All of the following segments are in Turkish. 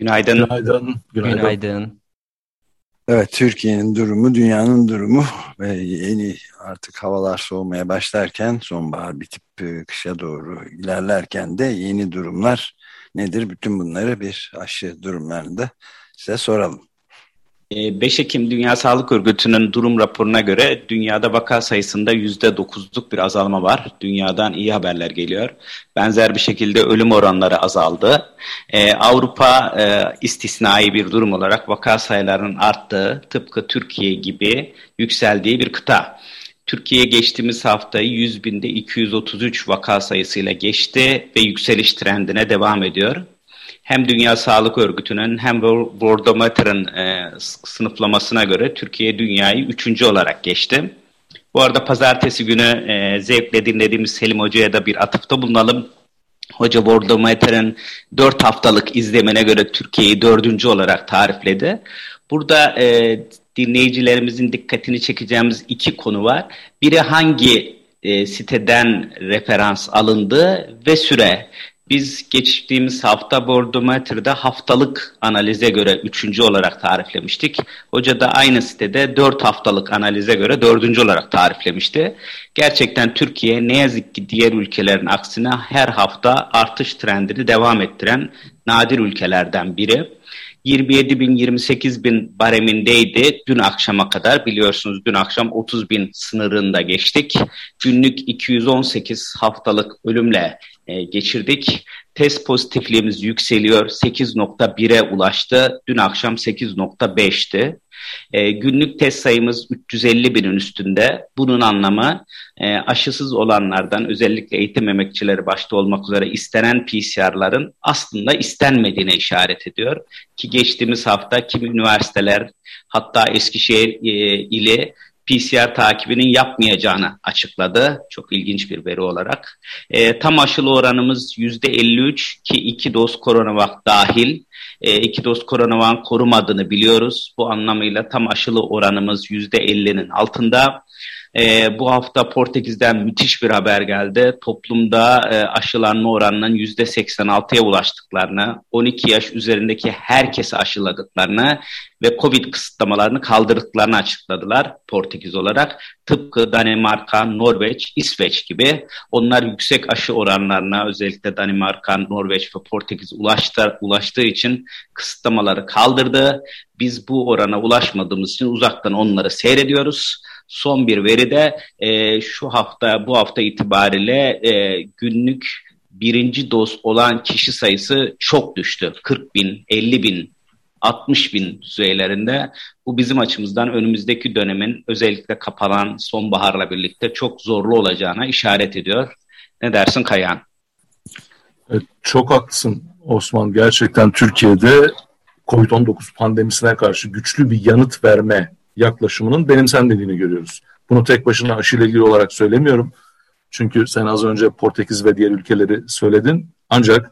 Günaydın. Günaydın. Günaydın. Günaydın. Evet, Türkiye'nin durumu, dünyanın durumu ve yeni artık havalar soğumaya başlarken, sonbahar bitip e, kışa doğru ilerlerken de yeni durumlar nedir? Bütün bunları bir aşı durumlarında size soralım. 5 ee, Ekim Dünya Sağlık Örgütü'nün durum raporuna göre dünyada vaka sayısında %9'luk bir azalma var. Dünyadan iyi haberler geliyor. Benzer bir şekilde ölüm oranları azaldı. Ee, Avrupa e, istisnai bir durum olarak vaka sayılarının arttığı, tıpkı Türkiye gibi yükseldiği bir kıta. Türkiye geçtiğimiz haftayı 100 binde 233 vaka sayısıyla geçti ve yükseliş trendine devam ediyor hem Dünya Sağlık Örgütü'nün hem Worldometer'ın e, sınıflamasına göre Türkiye dünyayı üçüncü olarak geçti. Bu arada pazartesi günü e, zevkle dinlediğimiz Selim Hoca'ya da bir atıfta bulunalım. Hoca Worldometer'ın dört haftalık izlemene göre Türkiye'yi dördüncü olarak tarifledi. Burada e, dinleyicilerimizin dikkatini çekeceğimiz iki konu var. Biri hangi e, siteden referans alındı ve süre. Biz geçtiğimiz hafta Bordometer'da haftalık analize göre üçüncü olarak tariflemiştik. Hoca da aynı sitede dört haftalık analize göre dördüncü olarak tariflemişti. Gerçekten Türkiye ne yazık ki diğer ülkelerin aksine her hafta artış trendini devam ettiren nadir ülkelerden biri. 27 bin 28 bin baremindeydi dün akşama kadar biliyorsunuz dün akşam 30 bin sınırında geçtik. Günlük 218 haftalık ölümle e, geçirdik. Test pozitifliğimiz yükseliyor. 8.1'e ulaştı. Dün akşam 8.5'ti. E, günlük test sayımız 350 binin üstünde. Bunun anlamı e, aşısız olanlardan özellikle eğitim emekçileri başta olmak üzere istenen PCR'ların aslında istenmediğine işaret ediyor. Ki geçtiğimiz hafta kimi üniversiteler hatta Eskişehir e, ili PCR takibinin yapmayacağını açıkladı. Çok ilginç bir veri olarak. E, tam aşılı oranımız %53 ki iki doz koronavak dahil. E, iki doz koronavak korumadığını biliyoruz. Bu anlamıyla tam aşılı oranımız %50'nin altında. E, bu hafta Portekiz'den müthiş bir haber geldi. Toplumda e, aşılanma oranının %86'ya ulaştıklarını, 12 yaş üzerindeki herkesi aşıladıklarını ve Covid kısıtlamalarını kaldırdıklarını açıkladılar Portekiz olarak. Tıpkı Danimarka, Norveç, İsveç gibi onlar yüksek aşı oranlarına özellikle Danimarka, Norveç ve Portekiz ulaştı, ulaştığı için kısıtlamaları kaldırdı. Biz bu orana ulaşmadığımız için uzaktan onları seyrediyoruz. Son bir veri de e, şu hafta bu hafta itibariyle e, günlük birinci doz olan kişi sayısı çok düştü. 40 bin, 50 bin, 60 bin düzeylerinde. Bu bizim açımızdan önümüzdeki dönemin özellikle kapanan sonbaharla birlikte çok zorlu olacağına işaret ediyor. Ne dersin Kayan? Evet, çok haklısın Osman. Gerçekten Türkiye'de COVID-19 pandemisine karşı güçlü bir yanıt verme yaklaşımının benimsenmediğini görüyoruz. Bunu tek başına aşıyla ilgili olarak söylemiyorum. Çünkü sen az önce Portekiz ve diğer ülkeleri söyledin. Ancak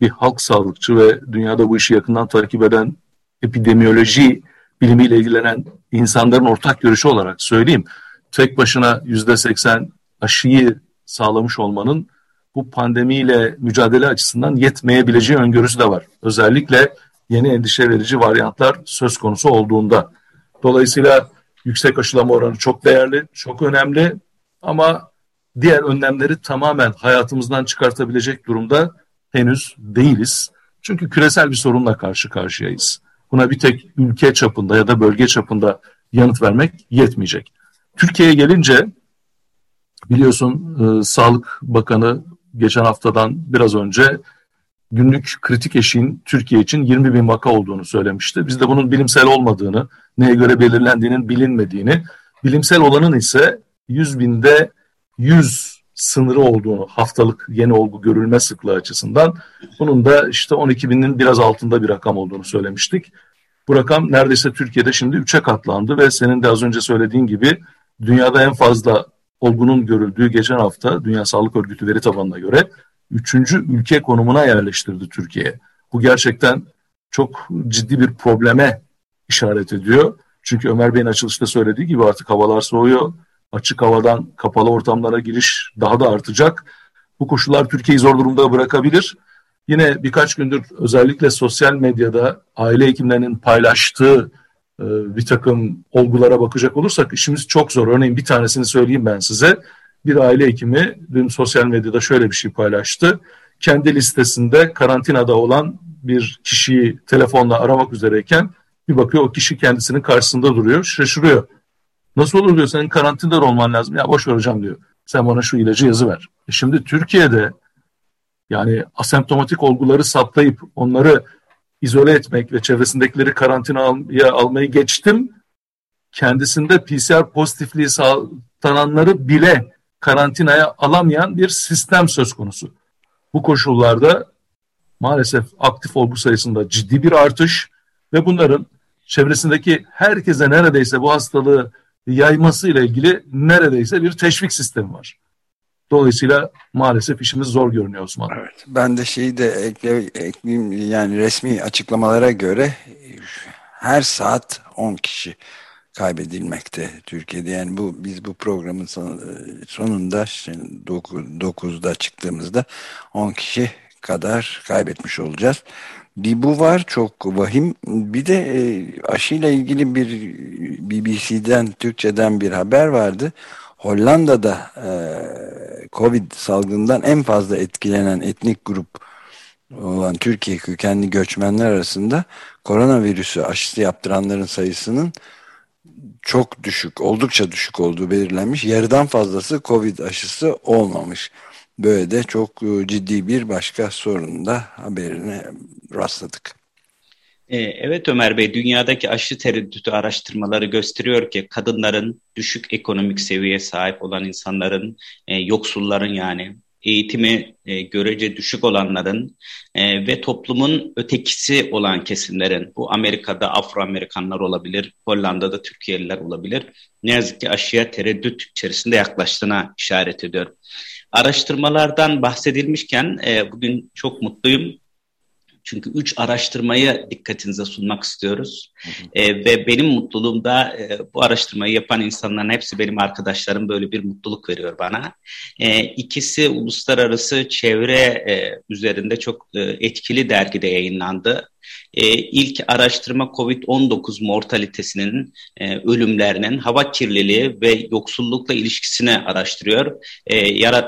bir halk sağlıkçı ve dünyada bu işi yakından takip eden epidemiyoloji bilimiyle ilgilenen insanların ortak görüşü olarak söyleyeyim. Tek başına yüzde seksen aşıyı sağlamış olmanın bu pandemiyle mücadele açısından yetmeyebileceği öngörüsü de var. Özellikle yeni endişe verici varyantlar söz konusu olduğunda. Dolayısıyla yüksek aşılama oranı çok değerli, çok önemli ama diğer önlemleri tamamen hayatımızdan çıkartabilecek durumda henüz değiliz. Çünkü küresel bir sorunla karşı karşıyayız. Buna bir tek ülke çapında ya da bölge çapında yanıt vermek yetmeyecek. Türkiye'ye gelince biliyorsun e, Sağlık Bakanı geçen haftadan biraz önce günlük kritik eşiğin Türkiye için 20 bin vaka olduğunu söylemişti. Biz de bunun bilimsel olmadığını, neye göre belirlendiğinin bilinmediğini, bilimsel olanın ise 100 binde 100 sınırı olduğunu haftalık yeni olgu görülme sıklığı açısından bunun da işte 12 binin biraz altında bir rakam olduğunu söylemiştik. Bu rakam neredeyse Türkiye'de şimdi 3'e katlandı ve senin de az önce söylediğin gibi dünyada en fazla olgunun görüldüğü geçen hafta Dünya Sağlık Örgütü veri tabanına göre 3. ülke konumuna yerleştirdi Türkiye. Bu gerçekten çok ciddi bir probleme işaret ediyor. Çünkü Ömer Bey'in açılışta söylediği gibi artık havalar soğuyor. Açık havadan kapalı ortamlara giriş daha da artacak. Bu koşullar Türkiye'yi zor durumda bırakabilir. Yine birkaç gündür özellikle sosyal medyada aile hekimlerinin paylaştığı e, bir takım olgulara bakacak olursak işimiz çok zor. Örneğin bir tanesini söyleyeyim ben size. Bir aile hekimi dün sosyal medyada şöyle bir şey paylaştı. Kendi listesinde karantinada olan bir kişiyi telefonla aramak üzereyken bir bakıyor o kişi kendisinin karşısında duruyor, şaşırıyor. Nasıl olur diyor senin karantinada olman lazım. Ya boş ver hocam diyor. Sen bana şu ilacı yazı ver. E şimdi Türkiye'de yani asemptomatik olguları saptayıp onları izole etmek ve çevresindekileri karantinaya almayı geçtim. Kendisinde PCR pozitifliği sağlananları bile karantinaya alamayan bir sistem söz konusu. Bu koşullarda maalesef aktif olgu sayısında ciddi bir artış ve bunların çevresindeki herkese neredeyse bu hastalığı yayması ile ilgili neredeyse bir teşvik sistemi var. Dolayısıyla maalesef işimiz zor görünüyor Osman. Evet, ben de şeyi de ekle, ekleyeyim yani resmi açıklamalara göre her saat 10 kişi kaybedilmekte Türkiye'de. Yani bu biz bu programın sonunda 9'da çıktığımızda 10 kişi kadar kaybetmiş olacağız. Bir bu var çok vahim. Bir de e, aşıyla ilgili bir BBC'den, Türkçe'den bir haber vardı. Hollanda'da e, Covid salgından en fazla etkilenen etnik grup olan Türkiye kökenli göçmenler arasında koronavirüsü aşısı yaptıranların sayısının çok düşük, oldukça düşük olduğu belirlenmiş. Yarıdan fazlası Covid aşısı olmamış. Böyle de çok e, ciddi bir başka sorun haberine rastladık. E, evet Ömer Bey, dünyadaki aşı tereddütü araştırmaları gösteriyor ki kadınların düşük ekonomik seviyeye sahip olan insanların, e, yoksulların yani eğitimi e, görece düşük olanların e, ve toplumun ötekisi olan kesimlerin, bu Amerika'da Afro-Amerikanlar olabilir, Hollanda'da Türkiye'liler olabilir, ne yazık ki aşıya tereddüt içerisinde yaklaştığına işaret ediyor. Araştırmalardan bahsedilmişken e, bugün çok mutluyum. Çünkü üç araştırmayı dikkatinize sunmak istiyoruz. E, ve benim mutluluğum da e, bu araştırmayı yapan insanların hepsi benim arkadaşlarım böyle bir mutluluk veriyor bana. E, ikisi uluslararası çevre e, üzerinde çok e, etkili dergide yayınlandı e, ilk araştırma COVID-19 mortalitesinin, e, ölümlerinin hava kirliliği ve yoksullukla ilişkisini araştırıyor. E,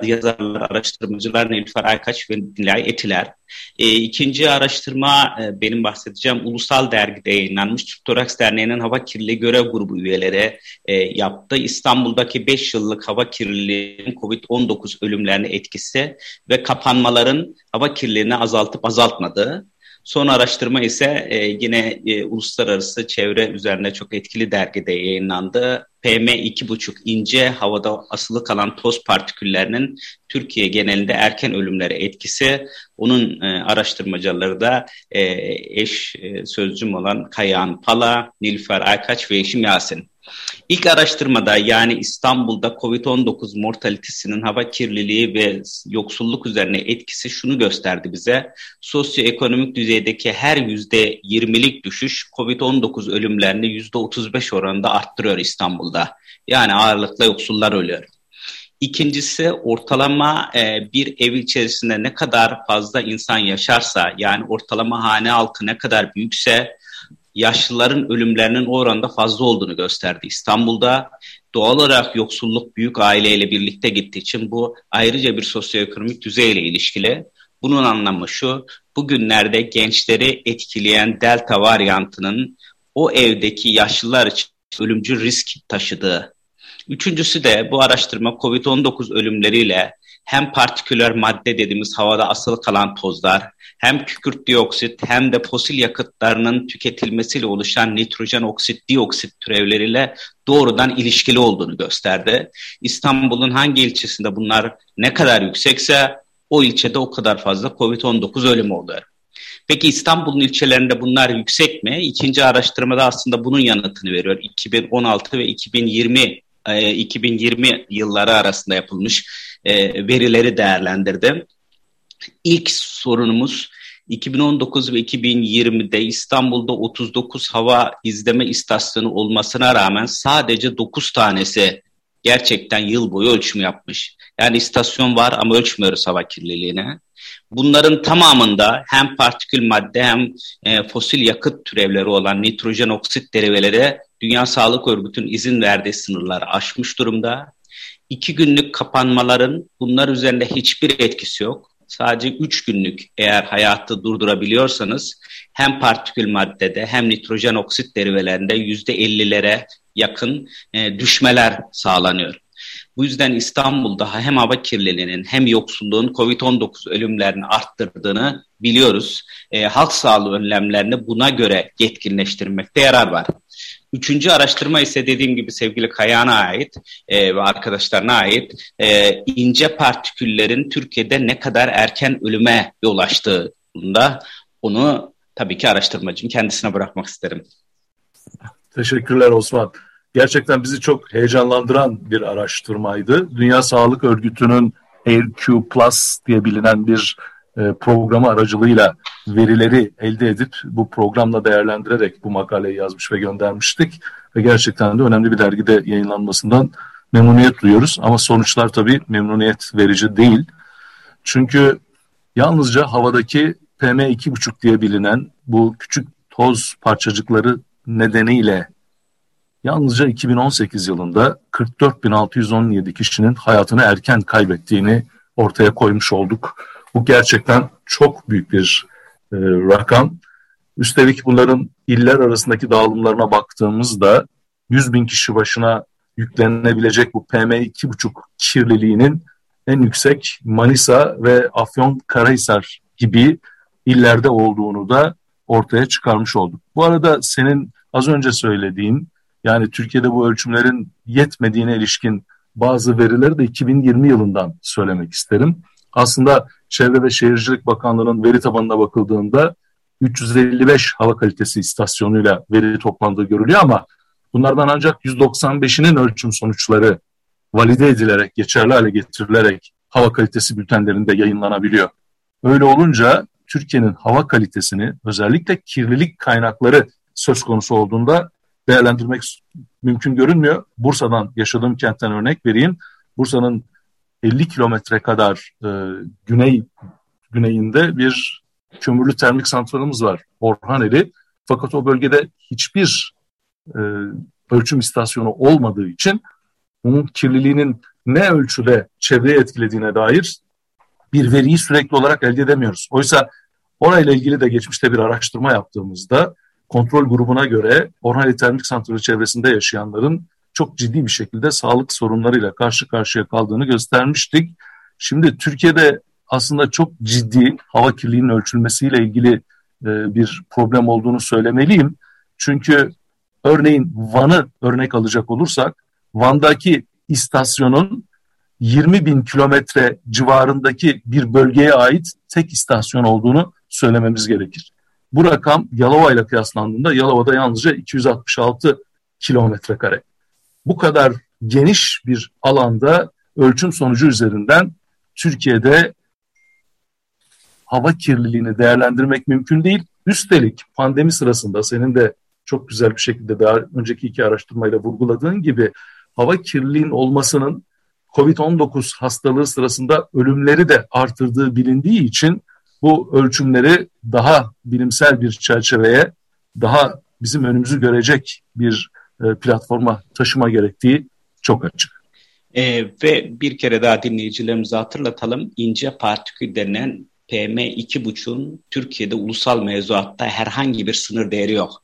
yazarlar, araştırmacılar Nilüfer Aykaç ve Nilay Etiler. E, ikinci araştırma e, benim bahsedeceğim ulusal dergide yayınlanmış Türk Toraks Derneği'nin hava kirliliği görev grubu üyeleri e, yaptı. İstanbul'daki 5 yıllık hava kirliliğinin COVID-19 ölümlerine etkisi ve kapanmaların hava kirliliğini azaltıp azaltmadığı. Son araştırma ise e, yine e, uluslararası çevre üzerine çok etkili dergide yayınlandı. PM2,5 ince havada asılı kalan toz partiküllerinin Türkiye genelinde erken ölümlere etkisi. Onun e, araştırmacıları da e, eş e, sözcüm olan Kayahan Pala, Nilüfer Aykaç ve eşim Yasin. İlk araştırmada yani İstanbul'da COVID-19 mortalitesinin hava kirliliği ve yoksulluk üzerine etkisi şunu gösterdi bize. Sosyoekonomik düzeydeki her yüzde 20'lik düşüş COVID-19 ölümlerini yüzde 35 oranında arttırıyor İstanbul'da. Yani ağırlıkla yoksullar ölüyor. İkincisi ortalama e, bir ev içerisinde ne kadar fazla insan yaşarsa yani ortalama hane halkı ne kadar büyükse yaşlıların ölümlerinin o oranda fazla olduğunu gösterdi. İstanbul'da doğal olarak yoksulluk büyük aileyle birlikte gittiği için bu ayrıca bir sosyoekonomik düzeyle ilişkili. Bunun anlamı şu, bugünlerde gençleri etkileyen delta varyantının o evdeki yaşlılar için ölümcül risk taşıdığı. Üçüncüsü de bu araştırma COVID-19 ölümleriyle hem partiküler madde dediğimiz havada asılı kalan tozlar, hem kükürt dioksit hem de fosil yakıtlarının tüketilmesiyle oluşan nitrojen oksit, dioksit türevleriyle doğrudan ilişkili olduğunu gösterdi. İstanbul'un hangi ilçesinde bunlar ne kadar yüksekse o ilçede o kadar fazla COVID-19 ölümü oluyor. Peki İstanbul'un ilçelerinde bunlar yüksek mi? İkinci araştırmada aslında bunun yanıtını veriyor. 2016 ve 2020 2020 yılları arasında yapılmış e, verileri değerlendirdim. İlk sorunumuz 2019 ve 2020'de İstanbul'da 39 hava izleme istasyonu olmasına rağmen sadece 9 tanesi gerçekten yıl boyu ölçüm yapmış. Yani istasyon var ama ölçmüyoruz hava kirliliğini. Bunların tamamında hem partikül madde hem e, fosil yakıt türevleri olan nitrojen oksit deriveleri Dünya Sağlık Örgütü'nün izin verdiği sınırları aşmış durumda. İki günlük kapanmaların bunlar üzerinde hiçbir etkisi yok. Sadece üç günlük eğer hayatı durdurabiliyorsanız hem partikül maddede hem nitrojen oksit derivelerinde yüzde ellilere yakın e, düşmeler sağlanıyor. Bu yüzden İstanbul'da hem hava kirliliğinin hem yoksulluğun COVID-19 ölümlerini arttırdığını biliyoruz. E, halk sağlığı önlemlerini buna göre yetkinleştirmekte yarar var. Üçüncü araştırma ise dediğim gibi sevgili Kayahan'a ait e, ve arkadaşlarına ait e, ince partiküllerin Türkiye'de ne kadar erken ölüme yol açtığında onu tabii ki araştırmacının kendisine bırakmak isterim. Teşekkürler Osman. Gerçekten bizi çok heyecanlandıran bir araştırmaydı. Dünya Sağlık Örgütü'nün AirQ Plus diye bilinen bir e, programı aracılığıyla verileri elde edip bu programla değerlendirerek bu makaleyi yazmış ve göndermiştik. Ve gerçekten de önemli bir dergide yayınlanmasından memnuniyet duyuyoruz. Ama sonuçlar tabii memnuniyet verici değil. Çünkü yalnızca havadaki PM2,5 diye bilinen bu küçük toz parçacıkları nedeniyle yalnızca 2018 yılında 44.617 kişinin hayatını erken kaybettiğini ortaya koymuş olduk. Bu gerçekten çok büyük bir e, rakam. Üstelik bunların iller arasındaki dağılımlarına baktığımızda 100 bin kişi başına yüklenebilecek bu PM2,5 kirliliğinin en yüksek Manisa ve Afyon Karahisar gibi illerde olduğunu da ortaya çıkarmış olduk. Bu arada senin az önce söylediğin yani Türkiye'de bu ölçümlerin yetmediğine ilişkin bazı verileri de 2020 yılından söylemek isterim. Aslında Çevre ve Şehircilik Bakanlığı'nın veri tabanına bakıldığında 355 hava kalitesi istasyonuyla veri toplandığı görülüyor ama bunlardan ancak 195'inin ölçüm sonuçları valide edilerek, geçerli hale getirilerek hava kalitesi bültenlerinde yayınlanabiliyor. Öyle olunca Türkiye'nin hava kalitesini özellikle kirlilik kaynakları söz konusu olduğunda değerlendirmek mümkün görünmüyor. Bursa'dan yaşadığım kentten örnek vereyim. Bursa'nın 50 kilometre kadar e, güney güneyinde bir kömürlü termik santralımız var Orhaneli. Fakat o bölgede hiçbir e, ölçüm istasyonu olmadığı için bunun kirliliğinin ne ölçüde çevreye etkilediğine dair bir veriyi sürekli olarak elde edemiyoruz. Oysa orayla ilgili de geçmişte bir araştırma yaptığımızda kontrol grubuna göre Orhaneli Termik Santrali çevresinde yaşayanların çok ciddi bir şekilde sağlık sorunlarıyla karşı karşıya kaldığını göstermiştik. Şimdi Türkiye'de aslında çok ciddi hava kirliliğinin ölçülmesiyle ilgili e, bir problem olduğunu söylemeliyim. Çünkü örneğin Van'ı örnek alacak olursak Van'daki istasyonun 20 bin kilometre civarındaki bir bölgeye ait tek istasyon olduğunu söylememiz gerekir. Bu rakam Yalova ile kıyaslandığında Yalova'da yalnızca 266 kilometre kare. Bu kadar geniş bir alanda ölçüm sonucu üzerinden Türkiye'de hava kirliliğini değerlendirmek mümkün değil. Üstelik pandemi sırasında senin de çok güzel bir şekilde daha önceki iki araştırmayla vurguladığın gibi hava kirliliğin olmasının COVID-19 hastalığı sırasında ölümleri de artırdığı bilindiği için bu ölçümleri daha bilimsel bir çerçeveye, daha bizim önümüzü görecek bir e, platforma taşıma gerektiği çok açık. E, ve bir kere daha dinleyicilerimize hatırlatalım. İnce partikül denen PM2.5'un Türkiye'de ulusal mevzuatta herhangi bir sınır değeri yok.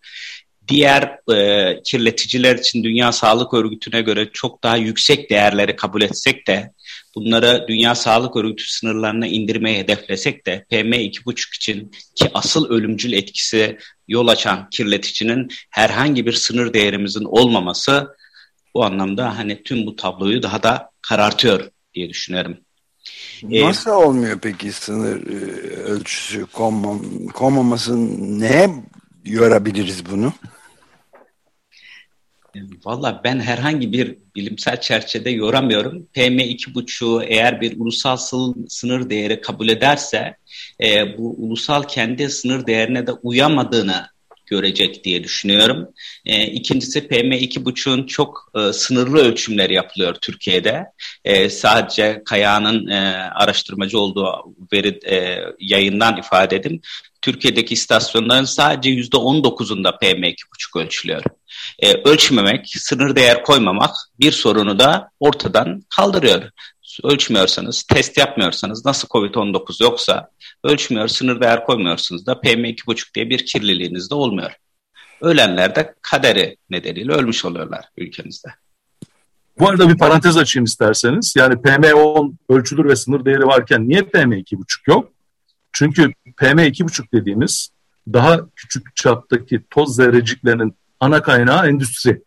Diğer e, kirleticiler için Dünya Sağlık Örgütü'ne göre çok daha yüksek değerleri kabul etsek de bunları Dünya Sağlık Örgütü sınırlarına indirmeyi hedeflesek de PM2,5 için ki asıl ölümcül etkisi yol açan kirleticinin herhangi bir sınır değerimizin olmaması bu anlamda hani tüm bu tabloyu daha da karartıyor diye düşünüyorum. Nasıl ee, olmuyor peki sınır e, ölçüsü konmam, konmaması neye yorabiliriz bunu? Valla ben herhangi bir bilimsel çerçevede yoramıyorum. PM2.5'u eğer bir ulusal sınır değeri kabul ederse e, bu ulusal kendi sınır değerine de uyamadığını görecek diye düşünüyorum. E, ikincisi PM2.5'un çok e, sınırlı ölçümleri yapılıyor Türkiye'de. E, sadece Kaya'nın e, araştırmacı olduğu veri e, yayından ifade edeyim. Türkiye'deki istasyonların sadece %19'unda PM2.5 ölçülüyor. E, ölçmemek, sınır değer koymamak bir sorunu da ortadan kaldırıyor ölçmüyorsanız, test yapmıyorsanız nasıl COVID-19 yoksa ölçmüyor, sınır değer koymuyorsunuz da PM2,5 diye bir kirliliğiniz de olmuyor. Ölenler de kaderi nedeniyle ölmüş oluyorlar ülkemizde. Bu arada bir parantez açayım isterseniz. Yani PM10 ölçülür ve sınır değeri varken niye PM2,5 yok? Çünkü PM2,5 dediğimiz daha küçük çaptaki toz zerreciklerinin ana kaynağı endüstri.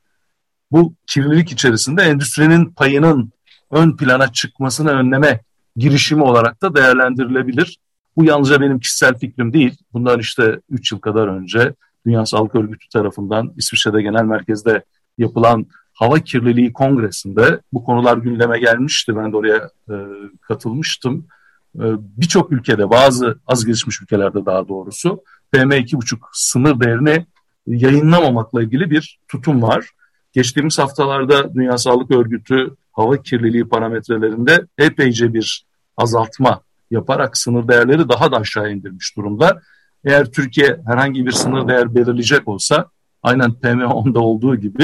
Bu kirlilik içerisinde endüstrinin payının ön plana çıkmasını önleme girişimi olarak da değerlendirilebilir. Bu yalnızca benim kişisel fikrim değil. Bundan işte 3 yıl kadar önce Dünya Sağlık Örgütü tarafından İsviçre'de genel merkezde yapılan hava kirliliği kongresinde bu konular gündeme gelmişti. Ben de oraya e, katılmıştım. E, Birçok ülkede bazı az gelişmiş ülkelerde daha doğrusu PM2,5 sınır değerini yayınlamamakla ilgili bir tutum var. Geçtiğimiz haftalarda Dünya Sağlık Örgütü hava kirliliği parametrelerinde epeyce bir azaltma yaparak sınır değerleri daha da aşağı indirmiş durumda. Eğer Türkiye herhangi bir sınır değer belirleyecek olsa aynen PM10'da olduğu gibi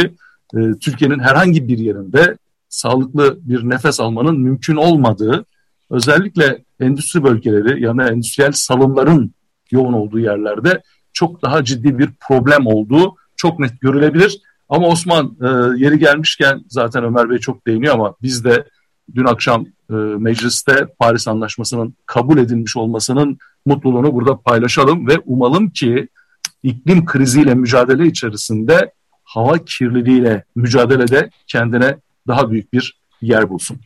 e, Türkiye'nin herhangi bir yerinde sağlıklı bir nefes almanın mümkün olmadığı özellikle endüstri bölgeleri yani endüstriyel salımların yoğun olduğu yerlerde çok daha ciddi bir problem olduğu çok net görülebilir. Ama Osman e, yeri gelmişken zaten Ömer Bey çok değiniyor ama biz de dün akşam e, mecliste Paris Anlaşması'nın kabul edilmiş olmasının mutluluğunu burada paylaşalım ve umalım ki iklim kriziyle mücadele içerisinde hava kirliliğiyle mücadelede kendine daha büyük bir yer bulsun.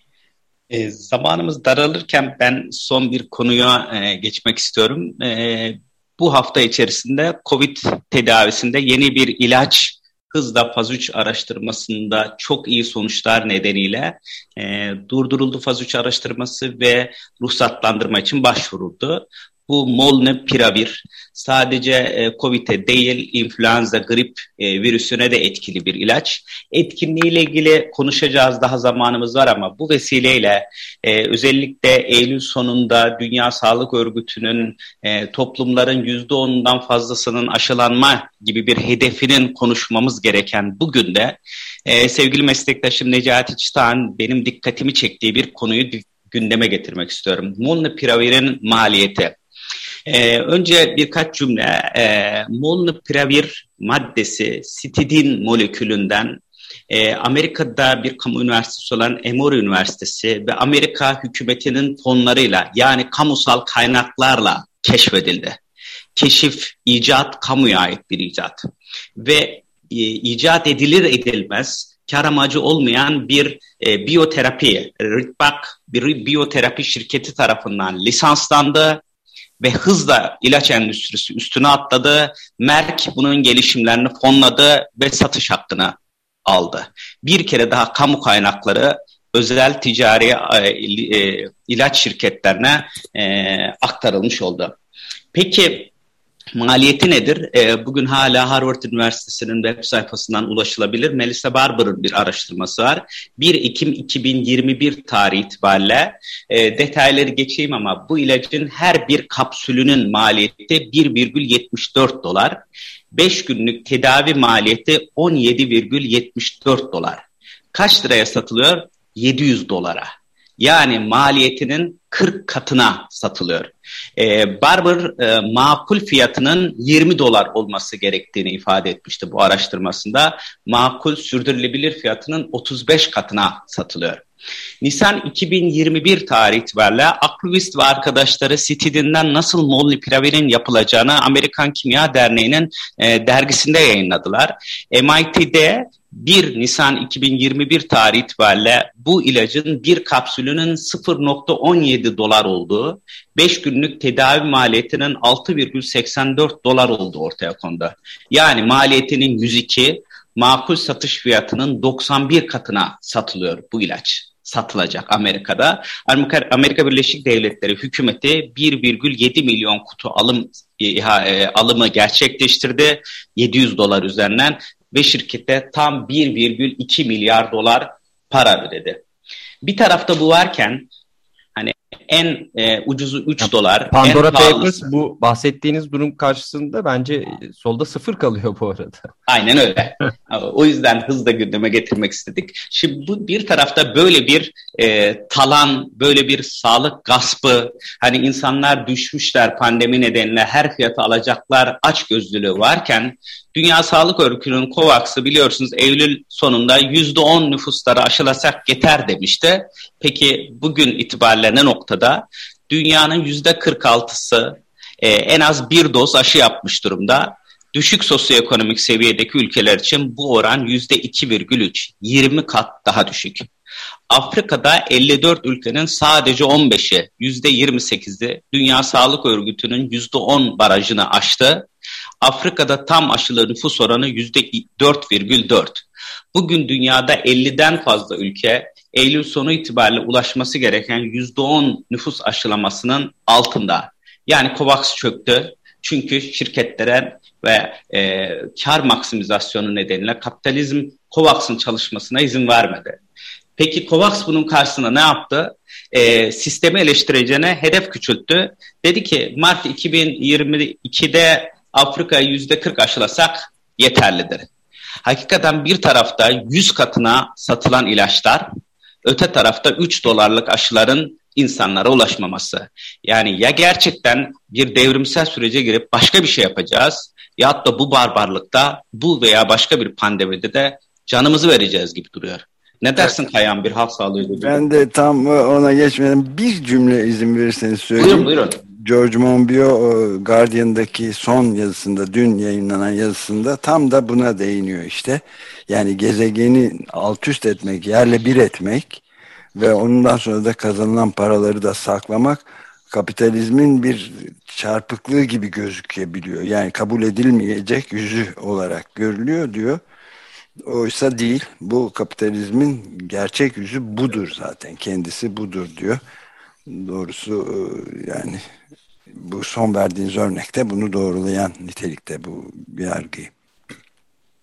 E, zamanımız daralırken ben son bir konuya e, geçmek istiyorum. E, bu hafta içerisinde COVID tedavisinde yeni bir ilaç hızla faz 3 araştırmasında çok iyi sonuçlar nedeniyle e, durduruldu faz 3 araştırması ve ruhsatlandırma için başvuruldu. Bu molnupiravir sadece e, COVID'e değil influenza, grip e, virüsüne de etkili bir ilaç. Etkinliğiyle ilgili konuşacağız daha zamanımız var ama bu vesileyle e, özellikle Eylül sonunda Dünya Sağlık Örgütü'nün toplumların %10'undan fazlasının aşılanma gibi bir hedefinin konuşmamız gereken bugün de sevgili meslektaşım Necati Çıtağ'ın benim dikkatimi çektiği bir konuyu gündeme getirmek istiyorum. Molnupiravir'in maliyeti. Ee, önce birkaç cümle. Ee, molnupiravir maddesi sitidin molekülünden e, Amerika'da bir kamu üniversitesi olan Emory Üniversitesi ve Amerika hükümetinin fonlarıyla yani kamusal kaynaklarla keşfedildi. Keşif, icat kamuya ait bir icat. Ve e, icat edilir edilmez kar amacı olmayan bir e, biyoterapi, Ritbak bir biyoterapi şirketi tarafından lisanslandı ve hızla ilaç endüstrisi üstüne atladı. Merck bunun gelişimlerini fonladı ve satış hakkını aldı. Bir kere daha kamu kaynakları özel ticari e, e, ilaç şirketlerine e, aktarılmış oldu. Peki Maliyeti nedir? E, bugün hala Harvard Üniversitesi'nin web sayfasından ulaşılabilir. Melissa Barber'ın bir araştırması var. 1 Ekim 2021 tarihi itibariyle e, detayları geçeyim ama bu ilacın her bir kapsülünün maliyeti 1,74 dolar. 5 günlük tedavi maliyeti 17,74 dolar. Kaç liraya satılıyor? 700 dolara. Yani maliyetinin 40 katına satılıyor. E, Barber e, makul fiyatının 20 dolar olması gerektiğini ifade etmişti bu araştırmasında. Makul sürdürülebilir fiyatının 35 katına satılıyor. Nisan 2021 tarih itibariyle aktivist ve arkadaşları Citidin'den nasıl molnupiravir yapılacağını Amerikan Kimya Derneği'nin e, dergisinde yayınladılar. MIT'de 1 Nisan 2021 tarih itibariyle bu ilacın bir kapsülünün 0.17 dolar olduğu, 5 günlük tedavi maliyetinin 6,84 dolar olduğu ortaya kondu. Yani maliyetinin 102, makul satış fiyatının 91 katına satılıyor bu ilaç satılacak Amerika'da. Amerika, Amerika Birleşik Devletleri hükümeti 1,7 milyon kutu alım e, e, alımı gerçekleştirdi 700 dolar üzerinden ve şirkete tam 1,2 milyar dolar para ödedi. Bir tarafta bu varken hani en e, ucuzu 3 dolar. Pandora Papers bu bahsettiğiniz durum karşısında bence solda sıfır kalıyor bu arada. Aynen öyle. o yüzden hızla gündeme getirmek istedik. Şimdi bu bir tarafta böyle bir e, talan, böyle bir sağlık gaspı, hani insanlar düşmüşler pandemi nedeniyle her fiyatı alacaklar aç gözlülüğü varken Dünya Sağlık Örgütü'nün COVAX'ı biliyorsunuz Eylül sonunda %10 nüfusları aşılasak yeter demişti. Peki bugün itibariyle ne noktada? Dünyanın %46'sı e, en az bir doz aşı yapmış durumda. Düşük sosyoekonomik seviyedeki ülkeler için bu oran %2,3, 20 kat daha düşük. Afrika'da 54 ülkenin sadece 15'i, %28'i Dünya Sağlık Örgütü'nün %10 barajını aştı. Afrika'da tam aşılı nüfus oranı %4,4. Bugün dünyada 50'den fazla ülke Eylül sonu itibariyle ulaşması gereken %10 nüfus aşılamasının altında. Yani COVAX çöktü. Çünkü şirketlere ve e, kar maksimizasyonu nedeniyle kapitalizm COVAX'ın çalışmasına izin vermedi. Peki COVAX bunun karşısında ne yaptı? E, sistemi eleştireceğine hedef küçülttü. Dedi ki Mart 2022'de Afrika'yı %40 aşılasak yeterlidir. Hakikaten bir tarafta 100 katına satılan ilaçlar, öte tarafta 3 dolarlık aşıların insanlara ulaşmaması. Yani ya gerçekten bir devrimsel sürece girip başka bir şey yapacağız ya da bu barbarlıkta bu veya başka bir pandemide de canımızı vereceğiz gibi duruyor. Ne dersin. Kayan bir halk sağlığı Ben de tam ona geçmeden bir cümle izin verirseniz söyleyeyim. Buyurun buyurun. George Monbiot Guardian'daki son yazısında dün yayınlanan yazısında tam da buna değiniyor işte. Yani gezegeni alt üst etmek, yerle bir etmek ve ondan sonra da kazanılan paraları da saklamak kapitalizmin bir çarpıklığı gibi gözükebiliyor. Yani kabul edilmeyecek yüzü olarak görülüyor diyor. Oysa değil. Bu kapitalizmin gerçek yüzü budur zaten. Kendisi budur diyor. Doğrusu e, yani bu son verdiğiniz örnekte bunu doğrulayan nitelikte bu yargıyı.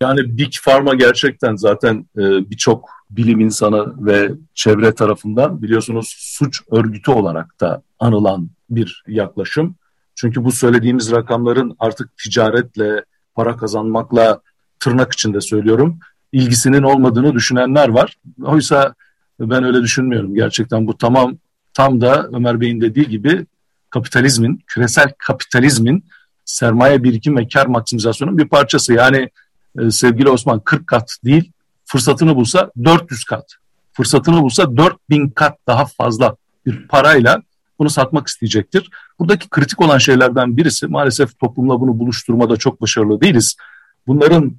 Yani Big Pharma gerçekten zaten e, birçok bilim insanı ve çevre tarafından biliyorsunuz suç örgütü olarak da anılan bir yaklaşım. Çünkü bu söylediğimiz rakamların artık ticaretle, para kazanmakla tırnak içinde söylüyorum ilgisinin olmadığını düşünenler var. Oysa ben öyle düşünmüyorum. Gerçekten bu tamam tam da Ömer Bey'in dediği gibi kapitalizmin, küresel kapitalizmin sermaye birikim ve kar maksimizasyonun bir parçası. Yani e, sevgili Osman 40 kat değil, fırsatını bulsa 400 kat, fırsatını bulsa 4000 kat daha fazla bir parayla bunu satmak isteyecektir. Buradaki kritik olan şeylerden birisi maalesef toplumla bunu buluşturmada çok başarılı değiliz. Bunların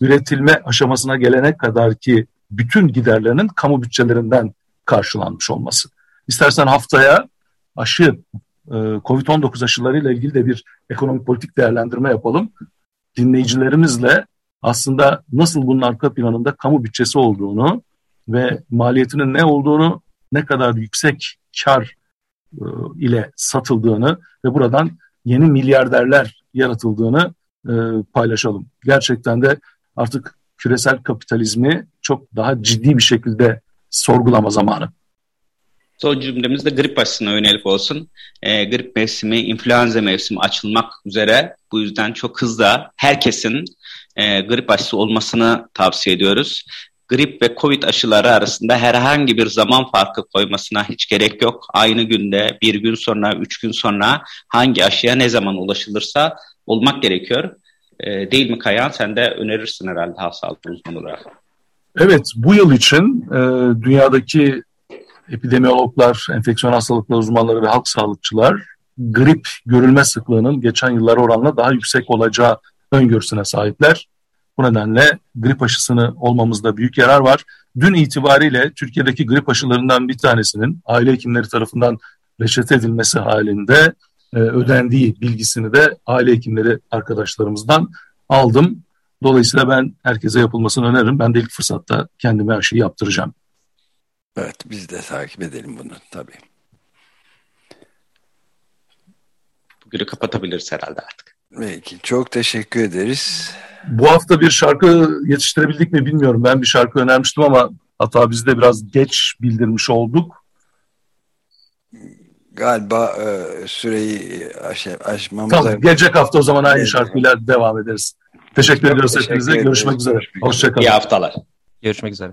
üretilme aşamasına gelene kadar ki bütün giderlerinin kamu bütçelerinden karşılanmış olması. İstersen haftaya aşı, Covid-19 aşılarıyla ilgili de bir ekonomik politik değerlendirme yapalım. Dinleyicilerimizle aslında nasıl bunun arka planında kamu bütçesi olduğunu ve maliyetinin ne olduğunu, ne kadar yüksek kar e, ile satıldığını ve buradan yeni milyarderler yaratıldığını e, paylaşalım. Gerçekten de artık küresel kapitalizmi çok daha ciddi bir şekilde sorgulama zamanı. Son cümlemiz de grip aşısına yönelik olsun. E, grip mevsimi, influenza mevsimi açılmak üzere. Bu yüzden çok hızlı herkesin e, grip aşısı olmasını tavsiye ediyoruz. grip ve covid aşıları arasında herhangi bir zaman farkı koymasına hiç gerek yok. Aynı günde, bir gün sonra, üç gün sonra hangi aşıya ne zaman ulaşılırsa olmak gerekiyor. E, değil mi Kayan? Sen de önerirsin herhalde sağlık uzmanı olarak. Evet, bu yıl için e, dünyadaki epidemiyologlar, enfeksiyon hastalıkları uzmanları ve halk sağlıkçılar grip görülme sıklığının geçen yıllara oranla daha yüksek olacağı öngörüsüne sahipler. Bu nedenle grip aşısını olmamızda büyük yarar var. Dün itibariyle Türkiye'deki grip aşılarından bir tanesinin aile hekimleri tarafından reçete edilmesi halinde e, ödendiği bilgisini de aile hekimleri arkadaşlarımızdan aldım. Dolayısıyla ben herkese yapılmasını öneririm. Ben de ilk fırsatta kendime aşıyı yaptıracağım. Evet biz de takip edelim bunu tabii. Bugünü kapatabiliriz herhalde artık. Peki çok teşekkür ederiz. Bu hafta bir şarkı yetiştirebildik mi bilmiyorum. Ben bir şarkı önermiştim ama hata biz de biraz geç bildirmiş olduk. Galiba e, süreyi aş aşmamıza... Tamam, gelecek hafta o zaman aynı evet. şarkıyla devam ederiz. Teşekkür ediyoruz hepinize. Görüşmek üzere. Hoşçakalın. İyi haftalar. Görüşmek üzere.